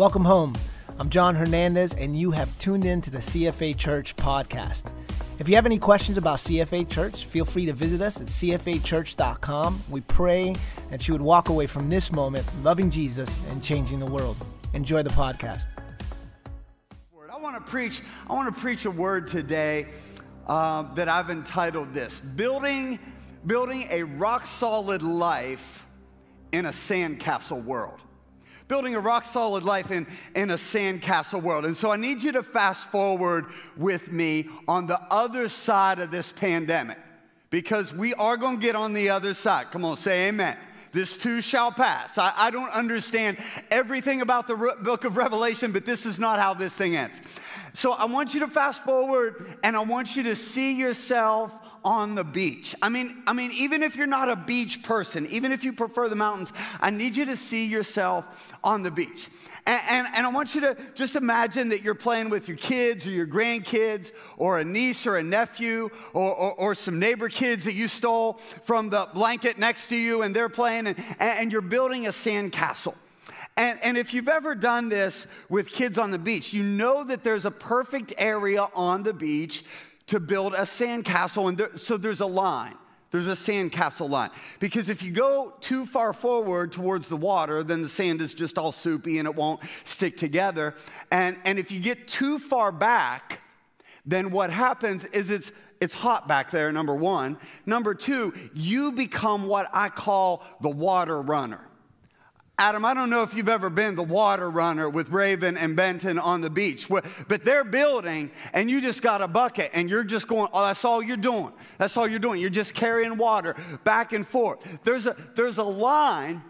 Welcome home. I'm John Hernandez, and you have tuned in to the CFA Church podcast. If you have any questions about CFA Church, feel free to visit us at cfachurch.com. We pray that you would walk away from this moment loving Jesus and changing the world. Enjoy the podcast. I want to preach. I want to preach a word today uh, that I've entitled this: building, building a rock solid life in a sandcastle world building a rock solid life in, in a sandcastle world. And so I need you to fast forward with me on the other side of this pandemic because we are going to get on the other side. Come on, say amen. This too shall pass. I, I don't understand everything about the re- book of Revelation, but this is not how this thing ends. So I want you to fast forward and I want you to see yourself on the beach. I mean, I mean, even if you're not a beach person, even if you prefer the mountains, I need you to see yourself on the beach. And, and, and, I want you to just imagine that you're playing with your kids or your grandkids or a niece or a nephew or, or, or some neighbor kids that you stole from the blanket next to you and they're playing and, and you're building a sandcastle. And, and if you've ever done this with kids on the beach, you know that there's a perfect area on the beach to build a sandcastle. And there, so there's a line. There's a sandcastle line. Because if you go too far forward towards the water, then the sand is just all soupy and it won't stick together. And, and if you get too far back, then what happens is it's, it's hot back there, number one. Number two, you become what I call the water runner. Adam, I don't know if you've ever been the water runner with Raven and Benton on the beach, but they're building and you just got a bucket and you're just going, oh, that's all you're doing. That's all you're doing. You're just carrying water back and forth. There's a, there's a line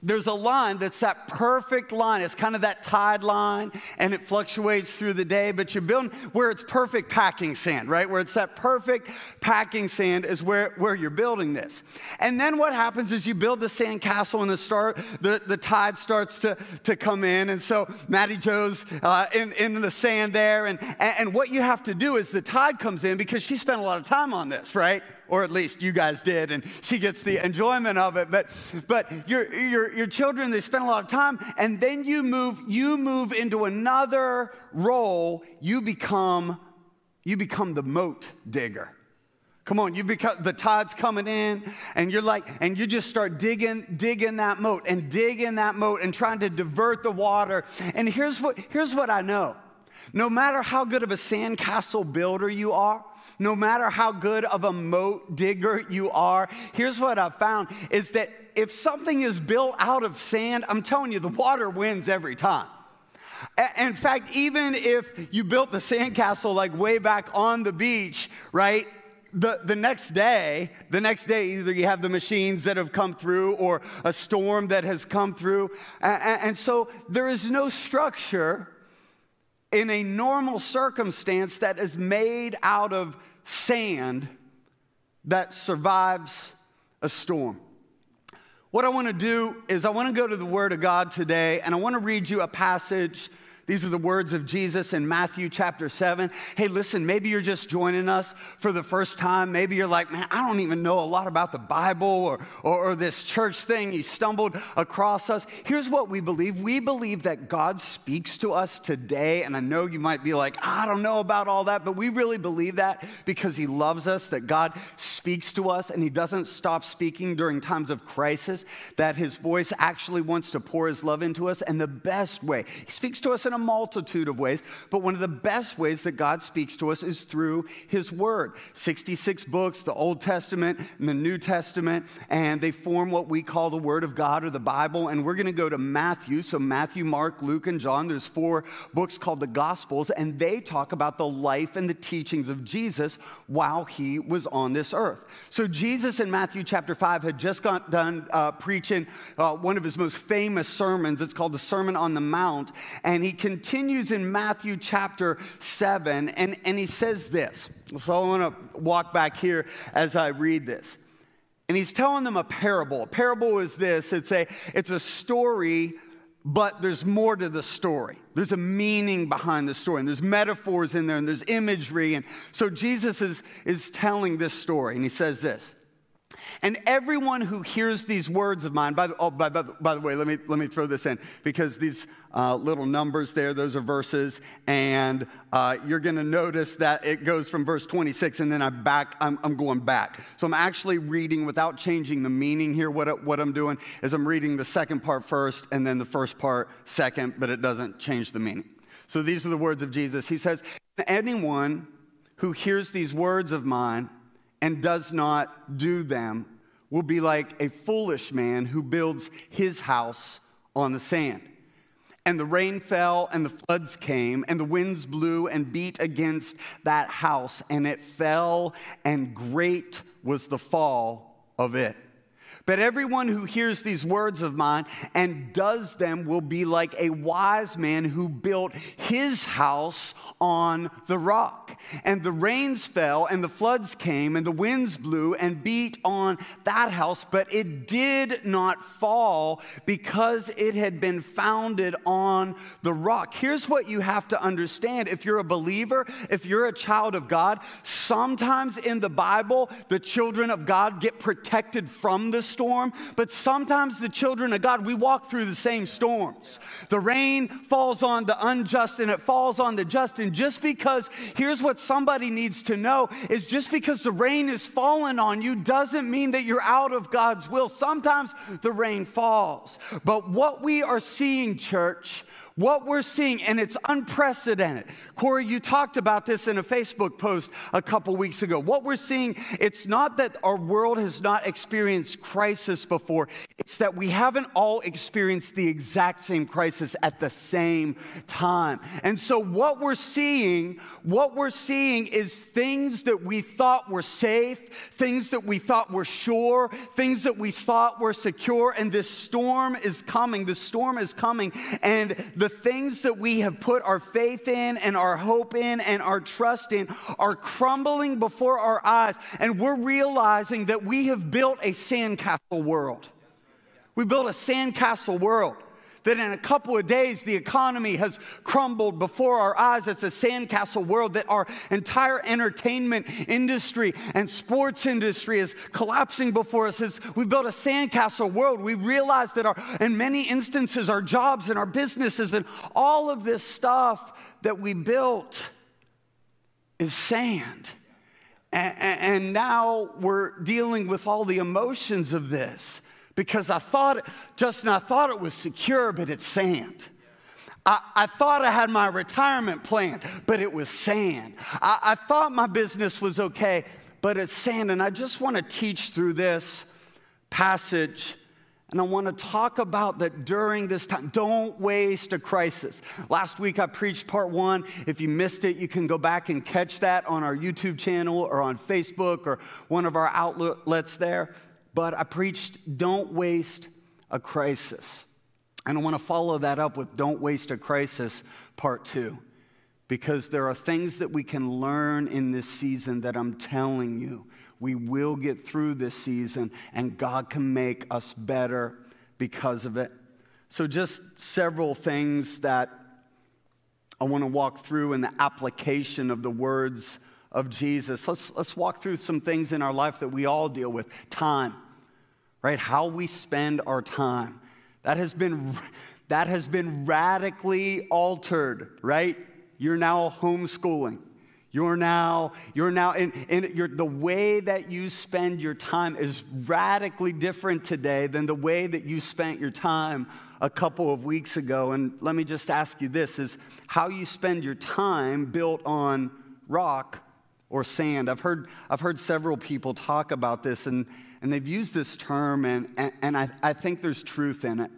there's a line that's that perfect line. It's kind of that tide line and it fluctuates through the day, but you're building where it's perfect packing sand, right? Where it's that perfect packing sand is where, where you're building this. And then what happens is you build the sand castle and the start, the, the tide starts to, to come in. And so Maddie Joe's uh, in, in the sand there. And, and what you have to do is the tide comes in because she spent a lot of time on this, right? Or at least you guys did, and she gets the enjoyment of it. But, but your, your, your children, they spend a lot of time, and then you move, you move into another role. You become, you become the moat digger. Come on, you become the tide's coming in, and you're like, and you just start digging, digging that moat and digging that moat and trying to divert the water. And here's what, here's what I know. No matter how good of a sandcastle builder you are, no matter how good of a moat digger you are, here's what I've found is that if something is built out of sand, I'm telling you, the water wins every time. In fact, even if you built the sandcastle like way back on the beach, right? The, the next day, the next day, either you have the machines that have come through or a storm that has come through. And, and so there is no structure in a normal circumstance that is made out of sand that survives a storm. What I want to do is, I want to go to the Word of God today, and I want to read you a passage these are the words of Jesus in Matthew chapter 7. Hey, listen, maybe you're just joining us for the first time. Maybe you're like, man, I don't even know a lot about the Bible or, or, or this church thing. You stumbled across us. Here's what we believe we believe that God speaks to us today. And I know you might be like, I don't know about all that, but we really believe that because He loves us, that God speaks to us and He doesn't stop speaking during times of crisis, that His voice actually wants to pour His love into us. And the best way, He speaks to us in a a multitude of ways, but one of the best ways that God speaks to us is through His Word. 66 books, the Old Testament and the New Testament, and they form what we call the Word of God or the Bible. And we're going to go to Matthew. So, Matthew, Mark, Luke, and John. There's four books called the Gospels, and they talk about the life and the teachings of Jesus while He was on this earth. So, Jesus in Matthew chapter 5 had just got done uh, preaching uh, one of his most famous sermons. It's called the Sermon on the Mount, and he continues in Matthew chapter 7, and, and he says this. So I want to walk back here as I read this. And he's telling them a parable. A parable is this it's a, it's a story, but there's more to the story. There's a meaning behind the story, and there's metaphors in there, and there's imagery. And so Jesus is, is telling this story, and he says this And everyone who hears these words of mine, by the, oh, by, by, by the way, let me, let me throw this in because these uh, little numbers there, those are verses, and uh, you're going to notice that it goes from verse 26 and then I'm back, I'm, I'm, going back. So I'm actually reading without changing the meaning here. What, what I'm doing is I'm reading the second part first and then the first part second, but it doesn't change the meaning. So these are the words of Jesus. He says, Anyone who hears these words of mine and does not do them will be like a foolish man who builds his house on the sand. And the rain fell, and the floods came, and the winds blew and beat against that house, and it fell, and great was the fall of it. But everyone who hears these words of mine and does them will be like a wise man who built his house on the rock. And the rains fell, and the floods came, and the winds blew and beat on that house, but it did not fall because it had been founded on the rock. Here's what you have to understand if you're a believer, if you're a child of God, sometimes in the Bible, the children of God get protected from the storm, but sometimes the children of God, we walk through the same storms. The rain falls on the unjust and it falls on the just. And just because, here's what somebody needs to know is just because the rain is falling on you doesn't mean that you're out of God's will. Sometimes the rain falls. But what we are seeing, church, what we're seeing, and it's unprecedented. Corey, you talked about this in a Facebook post a couple weeks ago. What we're seeing, it's not that our world has not experienced crisis before, it's that we haven't all experienced the exact same crisis at the same time. And so, what we're seeing, what we're seeing is things that we thought were safe, things that we thought were sure, things that we thought were secure, and this storm is coming. The storm is coming, and the the things that we have put our faith in and our hope in and our trust in are crumbling before our eyes. And we're realizing that we have built a sandcastle world. We built a sandcastle world that in a couple of days the economy has crumbled before our eyes. It's a sandcastle world that our entire entertainment industry and sports industry is collapsing before us. As we built a sandcastle world, we realize that our, in many instances, our jobs and our businesses and all of this stuff that we built is sand. And, and now we're dealing with all the emotions of this because I thought, Justin, I thought it was secure, but it's sand. I, I thought I had my retirement plan, but it was sand. I, I thought my business was okay, but it's sand. And I just want to teach through this passage. And I want to talk about that during this time. Don't waste a crisis. Last week I preached part one. If you missed it, you can go back and catch that on our YouTube channel or on Facebook or one of our outlets there but I preached don't waste a crisis. And I want to follow that up with don't waste a crisis part two. Because there are things that we can learn in this season that I'm telling you, we will get through this season and God can make us better because of it. So, just several things that I want to walk through in the application of the words of Jesus. Let's, let's walk through some things in our life that we all deal with time right? How we spend our time. That has been, that has been radically altered, right? You're now homeschooling. You're now, you're now, in, in you're, the way that you spend your time is radically different today than the way that you spent your time a couple of weeks ago. And let me just ask you this is how you spend your time built on rock or sand? I've heard, I've heard several people talk about this, and and they've used this term, and, and, and I, I think there's truth in it.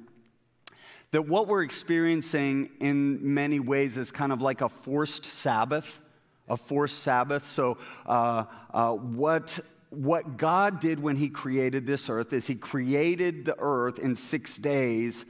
That what we're experiencing in many ways is kind of like a forced Sabbath, a forced Sabbath. So, uh, uh, what, what God did when He created this earth is He created the earth in six days,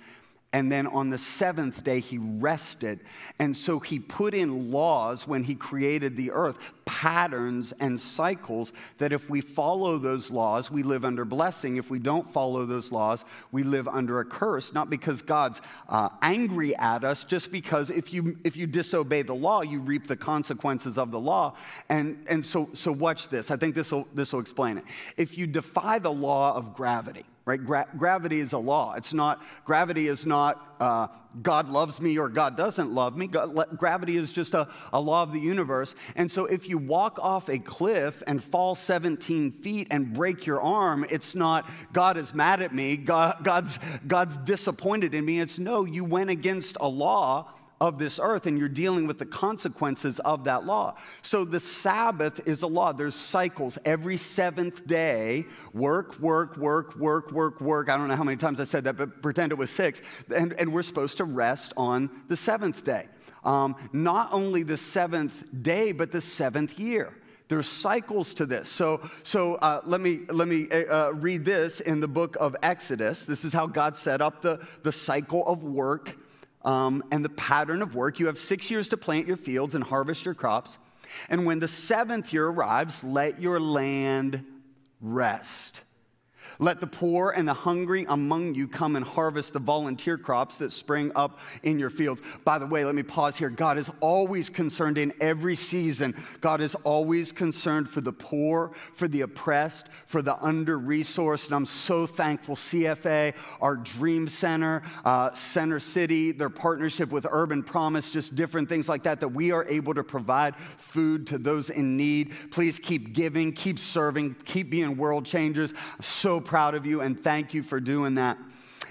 And then on the seventh day, he rested. And so he put in laws when he created the earth, patterns and cycles that if we follow those laws, we live under blessing. If we don't follow those laws, we live under a curse. Not because God's uh, angry at us, just because if you, if you disobey the law, you reap the consequences of the law. And, and so, so watch this. I think this will this will explain it. If you defy the law of gravity, right? Gra- gravity is a law. It's not, gravity is not uh, God loves me or God doesn't love me. God, gravity is just a, a law of the universe. And so if you walk off a cliff and fall 17 feet and break your arm, it's not God is mad at me, God, God's, God's disappointed in me. It's no, you went against a law of this earth and you're dealing with the consequences of that law. So the Sabbath is a law. There's cycles. Every seventh day, work, work, work, work, work, work. I don't know how many times I said that, but pretend it was six. And, and we're supposed to rest on the seventh day. Um, not only the seventh day, but the seventh year there's cycles to this. So, so uh, let me, let me uh, uh, read this in the book of Exodus. This is how God set up the, the cycle of work um, and the pattern of work. You have six years to plant your fields and harvest your crops. And when the seventh year arrives, let your land rest. Let the poor and the hungry among you come and harvest the volunteer crops that spring up in your fields. By the way, let me pause here. God is always concerned in every season. God is always concerned for the poor, for the oppressed, for the under resourced. And I'm so thankful. CFA, our Dream Center, uh, Center City, their partnership with Urban Promise, just different things like that, that we are able to provide food to those in need. Please keep giving, keep serving, keep being world changers. I'm so proud of you and thank you for doing that.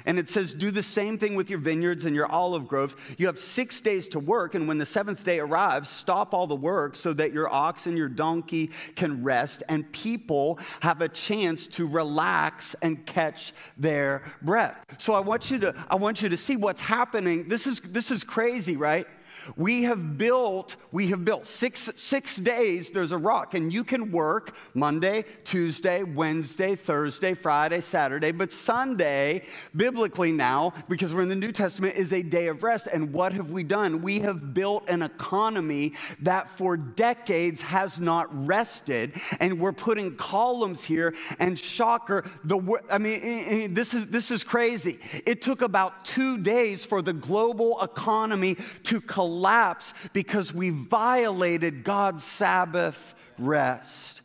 And it says, Do the same thing with your vineyards and your olive groves. You have six days to work, and when the seventh day arrives, stop all the work so that your ox and your donkey can rest, and people have a chance to relax and catch their breath. So I want you to, I want you to see what's happening. This is, this is crazy, right? We have built, we have built six, six days, there's a rock, and you can work Monday, Tuesday, Wednesday, Thursday, Friday, Saturday, but Sunday, biblically now, because we're in the New Testament, is a day of rest. And what have we done? We have built an economy that for decades has not rested, and we're putting columns here, and shocker, the I mean, eh, eh, eh, this is this is crazy. It took about two days for the global economy to collapse collapse because we violated God's Sabbath rest.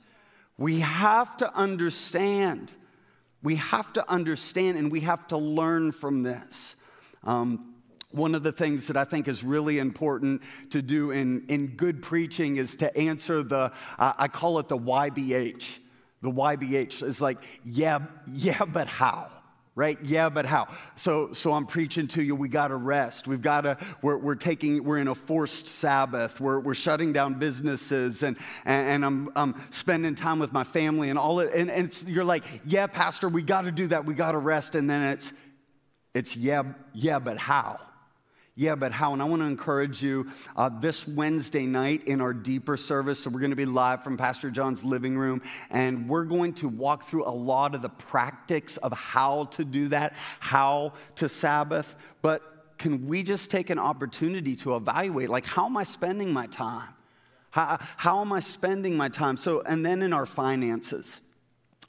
We have to understand. We have to understand and we have to learn from this. Um, one of the things that I think is really important to do in, in good preaching is to answer the, uh, I call it the YBH. The YBH is like, yeah, yeah, but how? Right? Yeah but how? So so i'm preaching to you we got to rest. We've got to we're, we're taking we're in a forced sabbath. We're, we're shutting down businesses and and, and I'm, I'm spending time with my family and all it and, and you're like yeah pastor we got to do that. We got to rest. And then it's it's yeah yeah but how yeah, but how? And I want to encourage you uh, this Wednesday night in our deeper service. So, we're going to be live from Pastor John's living room, and we're going to walk through a lot of the practics of how to do that, how to Sabbath. But can we just take an opportunity to evaluate, like, how am I spending my time? How, how am I spending my time? So, and then in our finances,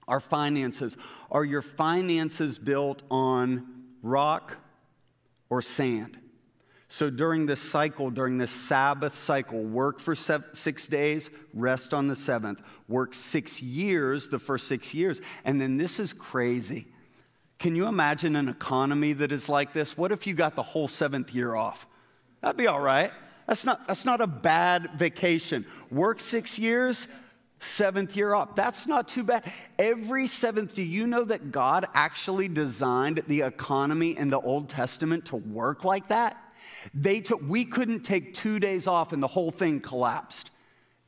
our finances, are your finances built on rock or sand? So during this cycle, during this Sabbath cycle, work for six days, rest on the seventh. Work six years, the first six years. And then this is crazy. Can you imagine an economy that is like this? What if you got the whole seventh year off? That'd be all right. That's not, that's not a bad vacation. Work six years, seventh year off. That's not too bad. Every seventh, do you know that God actually designed the economy in the Old Testament to work like that? They took, we couldn't take two days off and the whole thing collapsed.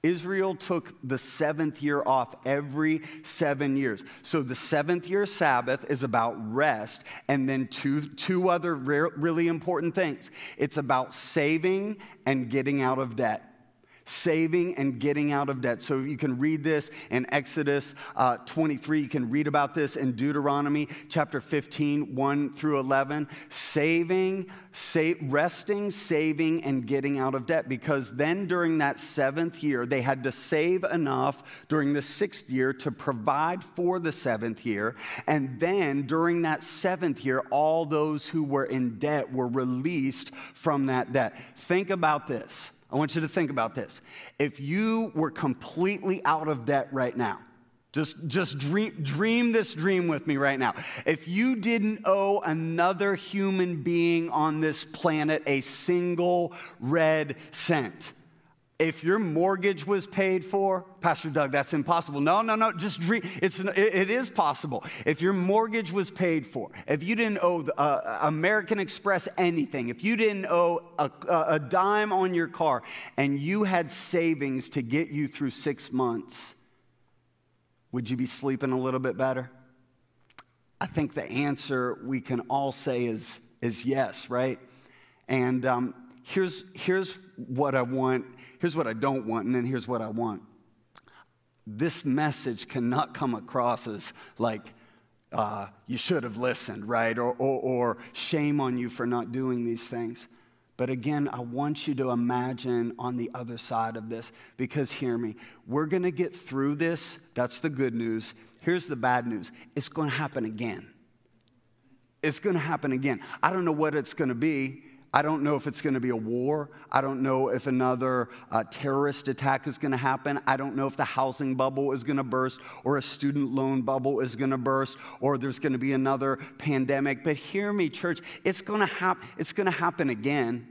Israel took the seventh year off every seven years. So the seventh year Sabbath is about rest, and then two, two other re- really important things it's about saving and getting out of debt. Saving and getting out of debt. So you can read this in Exodus uh, 23. You can read about this in Deuteronomy chapter 15, 1 through 11. Saving, save, resting, saving, and getting out of debt. Because then during that seventh year, they had to save enough during the sixth year to provide for the seventh year. And then during that seventh year, all those who were in debt were released from that debt. Think about this. I want you to think about this. If you were completely out of debt right now, just, just dream, dream this dream with me right now. If you didn't owe another human being on this planet a single red cent, if your mortgage was paid for, Pastor Doug, that's impossible. No, no, no, just dream. It's, it, is possible. If your mortgage was paid for, if you didn't owe uh, American Express anything, if you didn't owe a, a dime on your car, and you had savings to get you through six months, would you be sleeping a little bit better? I think the answer we can all say is, is yes, right? And um, here's, here's what I want here's what I don't want, and then here's what I want. This message cannot come across as like, uh, you should have listened, right? Or, or, or shame on you for not doing these things. But again, I want you to imagine on the other side of this, because hear me, we're gonna get through this. That's the good news. Here's the bad news it's gonna happen again. It's gonna happen again. I don't know what it's gonna be. I don't know if it's going to be a war. I don't know if another uh, terrorist attack is going to happen. I don't know if the housing bubble is going to burst or a student loan bubble is going to burst or there's going to be another pandemic. But hear me, church, it's going to, hap- it's going to happen again.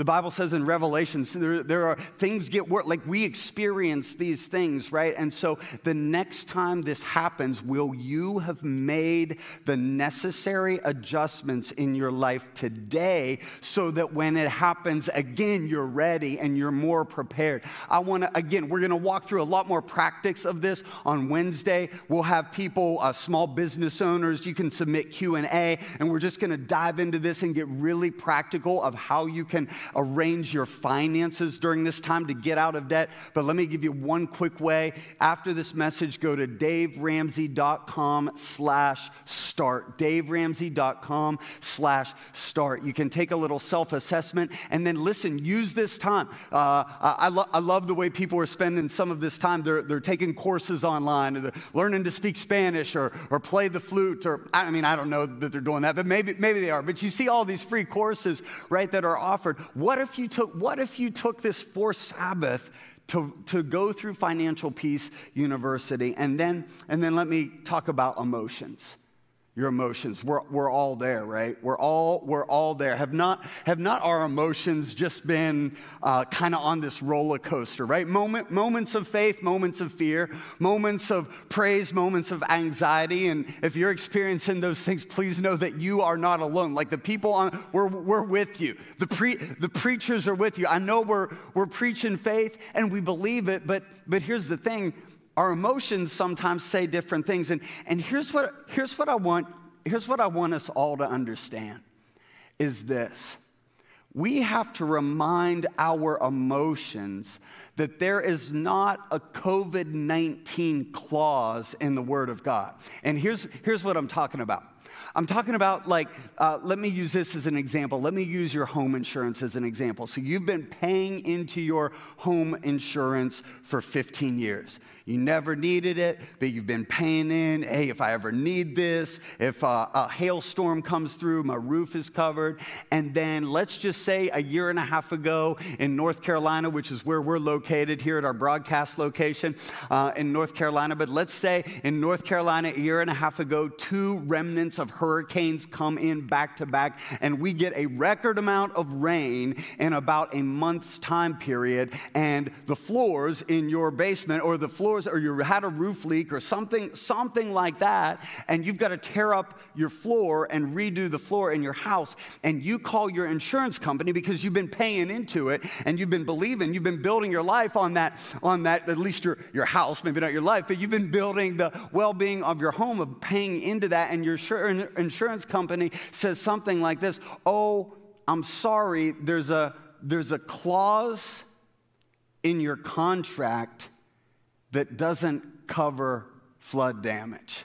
The Bible says in Revelations, there, there are things get worse. Like we experience these things, right? And so the next time this happens, will you have made the necessary adjustments in your life today so that when it happens again, you're ready and you're more prepared? I want to, again, we're going to walk through a lot more practice of this on Wednesday. We'll have people, uh, small business owners, you can submit Q&A, and we're just going to dive into this and get really practical of how you can arrange your finances during this time to get out of debt. But let me give you one quick way. After this message, go to daveramsey.com slash start. daveramsey.com slash start. You can take a little self-assessment and then listen, use this time. Uh, I, lo- I love the way people are spending some of this time. They're, they're taking courses online or they're learning to speak Spanish or, or play the flute or, I mean, I don't know that they're doing that, but maybe, maybe they are. But you see all these free courses, right, that are offered. What if you took, what if you took this fourth Sabbath to, to go through Financial Peace University? And then, and then let me talk about emotions your emotions. We're, we're all there, right? We're all, we're all there. Have not, have not our emotions just been uh, kind of on this roller coaster, right? Moment, moments of faith, moments of fear, moments of praise, moments of anxiety. And if you're experiencing those things, please know that you are not alone. Like the people on, we're, we're with you. The, pre, the preachers are with you. I know we're, we're preaching faith and we believe it, but, but here's the thing our emotions sometimes say different things. And, and here's, what, here's, what I want, here's what I want us all to understand is this. We have to remind our emotions that there is not a COVID 19 clause in the Word of God. And here's, here's what I'm talking about. I'm talking about, like, uh, let me use this as an example. Let me use your home insurance as an example. So, you've been paying into your home insurance for 15 years. You never needed it, but you've been paying in. Hey, if I ever need this, if uh, a hailstorm comes through, my roof is covered. And then let's just say a year and a half ago in North Carolina, which is where we're located here at our broadcast location uh, in North Carolina, but let's say in North Carolina a year and a half ago, two remnants of hurricanes come in back to back, and we get a record amount of rain in about a month's time period, and the floors in your basement or the floors or you had a roof leak or something, something like that, and you've got to tear up your floor and redo the floor in your house, and you call your insurance company because you've been paying into it and you've been believing, you've been building your life on that, on that, at least your, your house, maybe not your life, but you've been building the well-being of your home, of paying into that, and your insurance company says something like this, oh, I'm sorry, there's a, there's a clause in your contract that doesn't cover flood damage.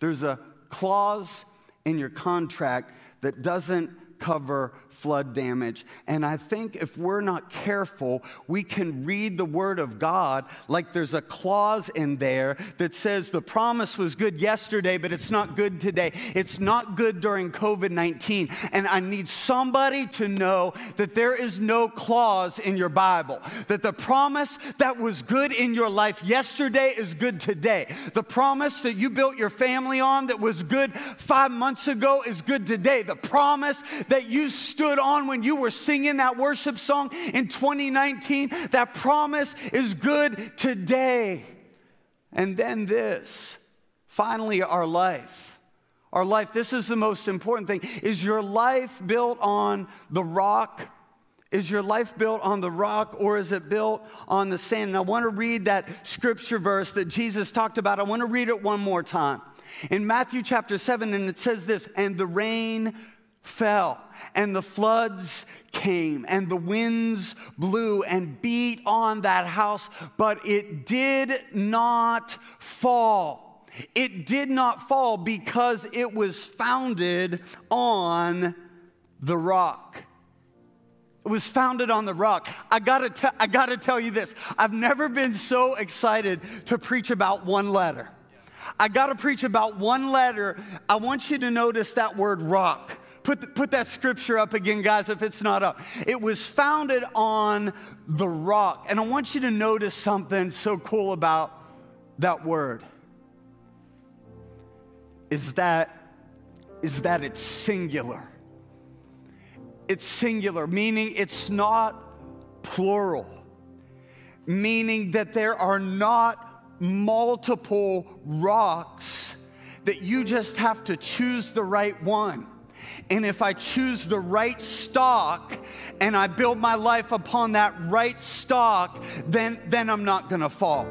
There's a clause in your contract that doesn't cover flood damage. And I think if we're not careful, we can read the Word of God like there's a clause in there that says the promise was good yesterday, but it's not good today. It's not good during COVID 19. And I need somebody to know that there is no clause in your Bible, that the promise that was good in your life yesterday is good today. The promise that you built your family on that was good five months ago is good today. The promise that you stood stood on when you were singing that worship song in 2019, that promise is good today. And then this finally, our life. Our life, this is the most important thing. Is your life built on the rock? Is your life built on the rock or is it built on the sand? And I want to read that scripture verse that Jesus talked about. I want to read it one more time. In Matthew chapter 7, and it says this, and the rain fell, and the floods came, and the winds blew and beat on that house, but it did not fall. It did not fall because it was founded on the rock. It was founded on the rock. I gotta, I gotta tell you this I've never been so excited to preach about one letter. I gotta preach about one letter. I want you to notice that word rock. Put, put that scripture up again, guys, if it's not up. It was founded on the rock. And I want you to notice something so cool about that word is that is that it's singular. It's singular, meaning it's not plural, meaning that there are not multiple rocks that you just have to choose the right one. And if I choose the right stock and I build my life upon that right stock, then, then I'm not gonna fall.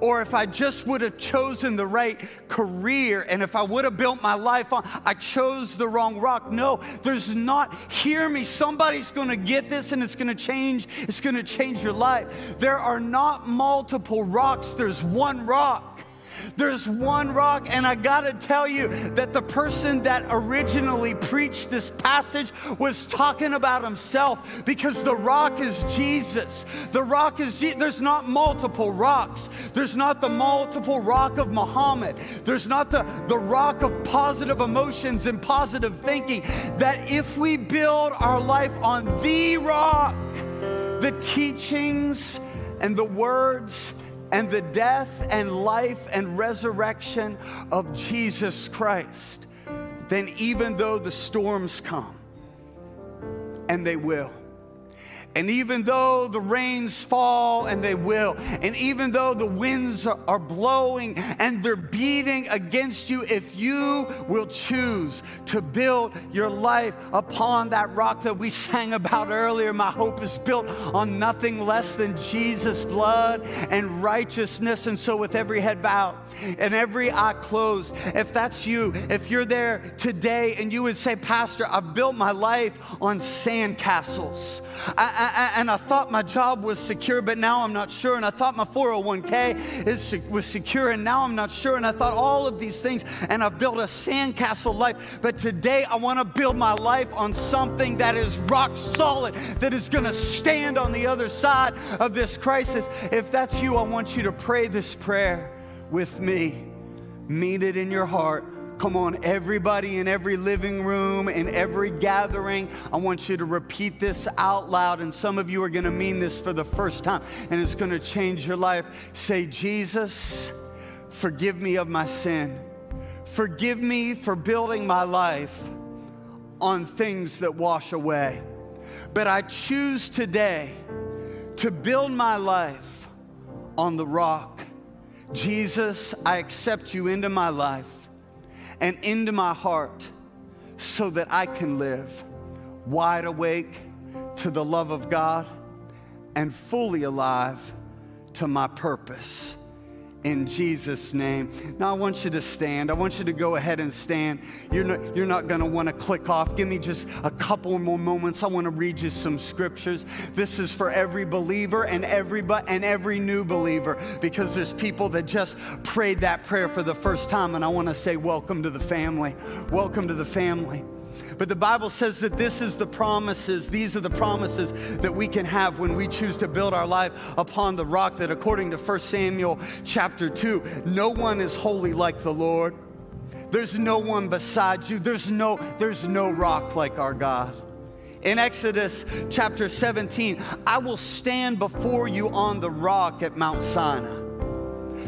Or if I just would have chosen the right career and if I would have built my life on, I chose the wrong rock. No, there's not, hear me, somebody's gonna get this and it's gonna change, it's gonna change your life. There are not multiple rocks, there's one rock. There's one rock, and I gotta tell you that the person that originally preached this passage was talking about himself because the rock is Jesus. The rock is. There's not multiple rocks. There's not the multiple rock of Muhammad. There's not the, the rock of positive emotions and positive thinking. That if we build our life on the rock, the teachings and the words and the death and life and resurrection of Jesus Christ, then even though the storms come, and they will, and even though the rains fall, and they will, and even though the winds are, blowing and they're beating against you, if you will choose to build your life upon that rock that we sang about earlier, my hope is built on nothing less than Jesus' blood and righteousness. And so, with every head bowed and every eye closed, if that's you, if you're there today and you would say, Pastor, I've built my life on sandcastles. I, I and I thought my job was secure, but now I'm not sure. And I thought my 401k is, was secure, and now I'm not sure. And I thought all of these things, and I've built a sandcastle life. But today I want to build my life on something that is rock solid, that is going to stand on the other side of this crisis. If that's you, I want you to pray this prayer with me. Mean it in your heart Come on, everybody in every living room, in every gathering, I want you to repeat this out loud. And some of you are going to mean this for the first time, and it's going to change your life. Say, Jesus, forgive me of my sin. Forgive me for building my life on things that wash away. But I choose today to build my life on the rock. Jesus, I accept you into my life and into my heart so that I can live wide awake to the love of God and fully alive to my purpose. In Jesus' name. Now, I want you to stand. I want you to go ahead and stand. You're not, you're not going to want to click off. Give me just a couple more moments. I want to read you some scriptures. This is for every believer and every, and every new believer because there's people that just prayed that prayer for the first time. And I want to say, Welcome to the family. Welcome to the family. But the Bible says that this is the promises, these are the promises that we can have when we choose to build our life upon the rock that according to 1 Samuel chapter 2, no one is holy like the Lord. There's no one beside you. There's no there's no rock like our God. In Exodus chapter 17, I will stand before you on the rock at Mount Sinai.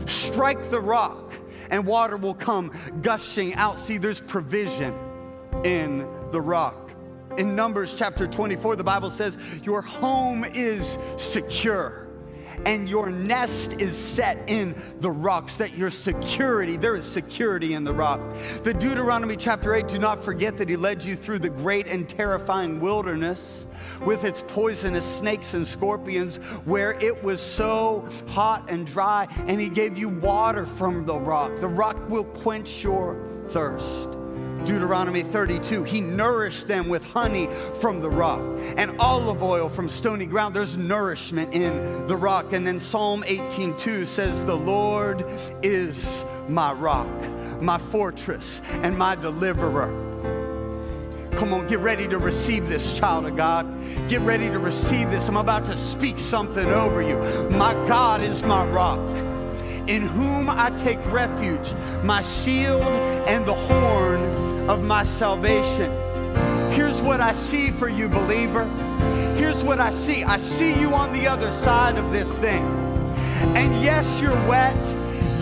Strike the rock and water will come gushing out. See, there's provision in the rock. In Numbers chapter 24, the Bible says, Your home is secure and your nest is set in the rocks, that your security, there is security in the rock. The Deuteronomy chapter 8, do not forget that he led you through the great and terrifying wilderness with its poisonous snakes and scorpions, where it was so hot and dry, and he gave you water from the rock. The rock will quench your thirst. Deuteronomy 32, he nourished them with honey from the rock and olive oil from stony ground. There's nourishment in the rock. And then Psalm 18:2 says, The Lord is my rock, my fortress, and my deliverer. Come on, get ready to receive this, child of God. Get ready to receive this. I'm about to speak something over you. My God is my rock in whom I take refuge, my shield and the horn of my salvation. Here's what I see for you, believer. Here's what I see I see you on the other side of this thing. And yes, you're wet.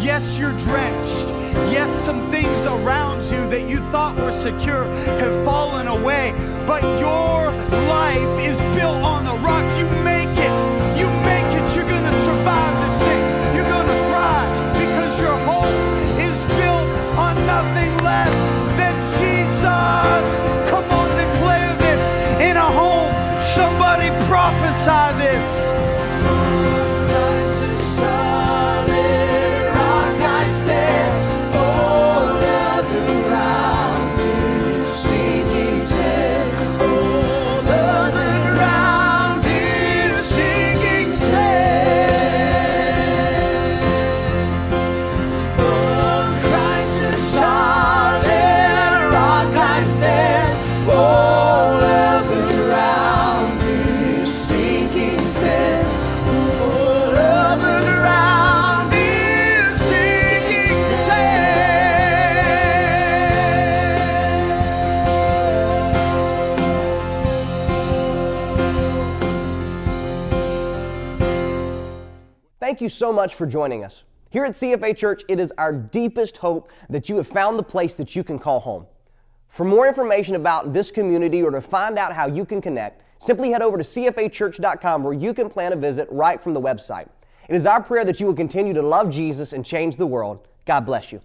Yes, you're drenched. Yes, some things around you that you thought were secure have fallen away. But your life is built on the rock. You make it. You so much for joining us. Here at CFA Church, it is our deepest hope that you have found the place that you can call home. For more information about this community or to find out how you can connect, simply head over to cfachurch.com where you can plan a visit right from the website. It is our prayer that you will continue to love Jesus and change the world. God bless you.